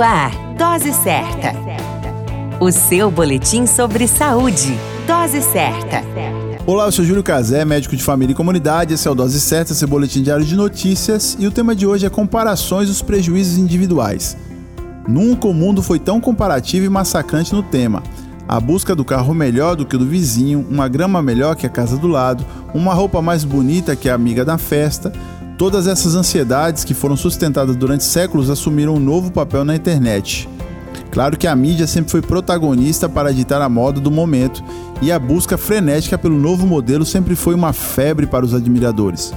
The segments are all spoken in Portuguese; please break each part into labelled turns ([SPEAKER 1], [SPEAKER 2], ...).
[SPEAKER 1] Ar, Dose Certa. O seu boletim sobre saúde. Dose Certa.
[SPEAKER 2] Olá, eu sou Júlio Cazé, médico de família e comunidade. Esse é o Dose Certa, seu boletim diário de notícias. E o tema de hoje é comparações dos prejuízos individuais. Nunca o mundo foi tão comparativo e massacrante no tema. A busca do carro melhor do que o do vizinho, uma grama melhor que a casa do lado, uma roupa mais bonita que a amiga da festa, Todas essas ansiedades que foram sustentadas durante séculos assumiram um novo papel na internet. Claro que a mídia sempre foi protagonista para ditar a moda do momento e a busca frenética pelo novo modelo sempre foi uma febre para os admiradores.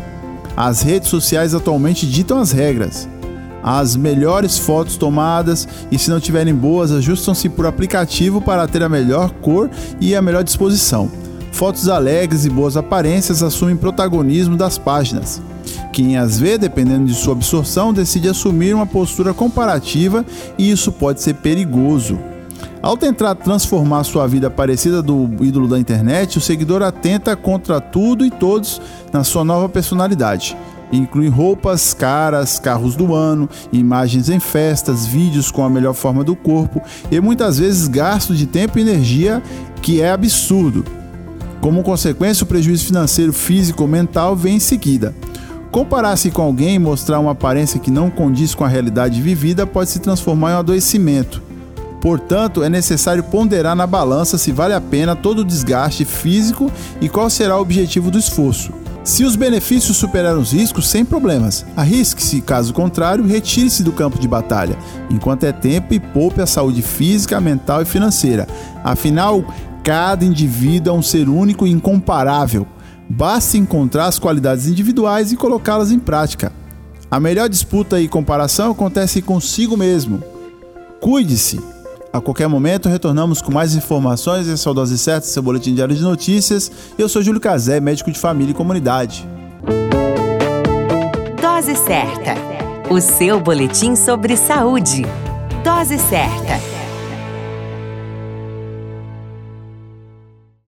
[SPEAKER 2] As redes sociais atualmente ditam as regras. As melhores fotos tomadas e, se não tiverem boas, ajustam-se por aplicativo para ter a melhor cor e a melhor disposição. Fotos alegres e boas aparências assumem protagonismo das páginas. Quem as vê, dependendo de sua absorção, decide assumir uma postura comparativa e isso pode ser perigoso. Ao tentar transformar sua vida parecida do ídolo da internet, o seguidor atenta contra tudo e todos na sua nova personalidade. Inclui roupas caras, carros do ano, imagens em festas, vídeos com a melhor forma do corpo e muitas vezes gasto de tempo e energia que é absurdo. Como consequência, o prejuízo financeiro, físico ou mental vem em seguida. Comparar-se com alguém e mostrar uma aparência que não condiz com a realidade vivida pode se transformar em um adoecimento. Portanto, é necessário ponderar na balança se vale a pena todo o desgaste físico e qual será o objetivo do esforço. Se os benefícios superarem os riscos, sem problemas. Arrisque-se, caso contrário, retire-se do campo de batalha, enquanto é tempo e poupe a saúde física, mental e financeira. Afinal, cada indivíduo é um ser único e incomparável. Basta encontrar as qualidades individuais e colocá-las em prática. A melhor disputa e comparação acontece consigo mesmo. Cuide-se! A qualquer momento retornamos com mais informações. Esse é o Dose Certa, seu boletim diário de notícias. Eu sou Júlio Cazé, médico de família e comunidade.
[SPEAKER 1] Dose Certa, o seu boletim sobre saúde. Dose Certa.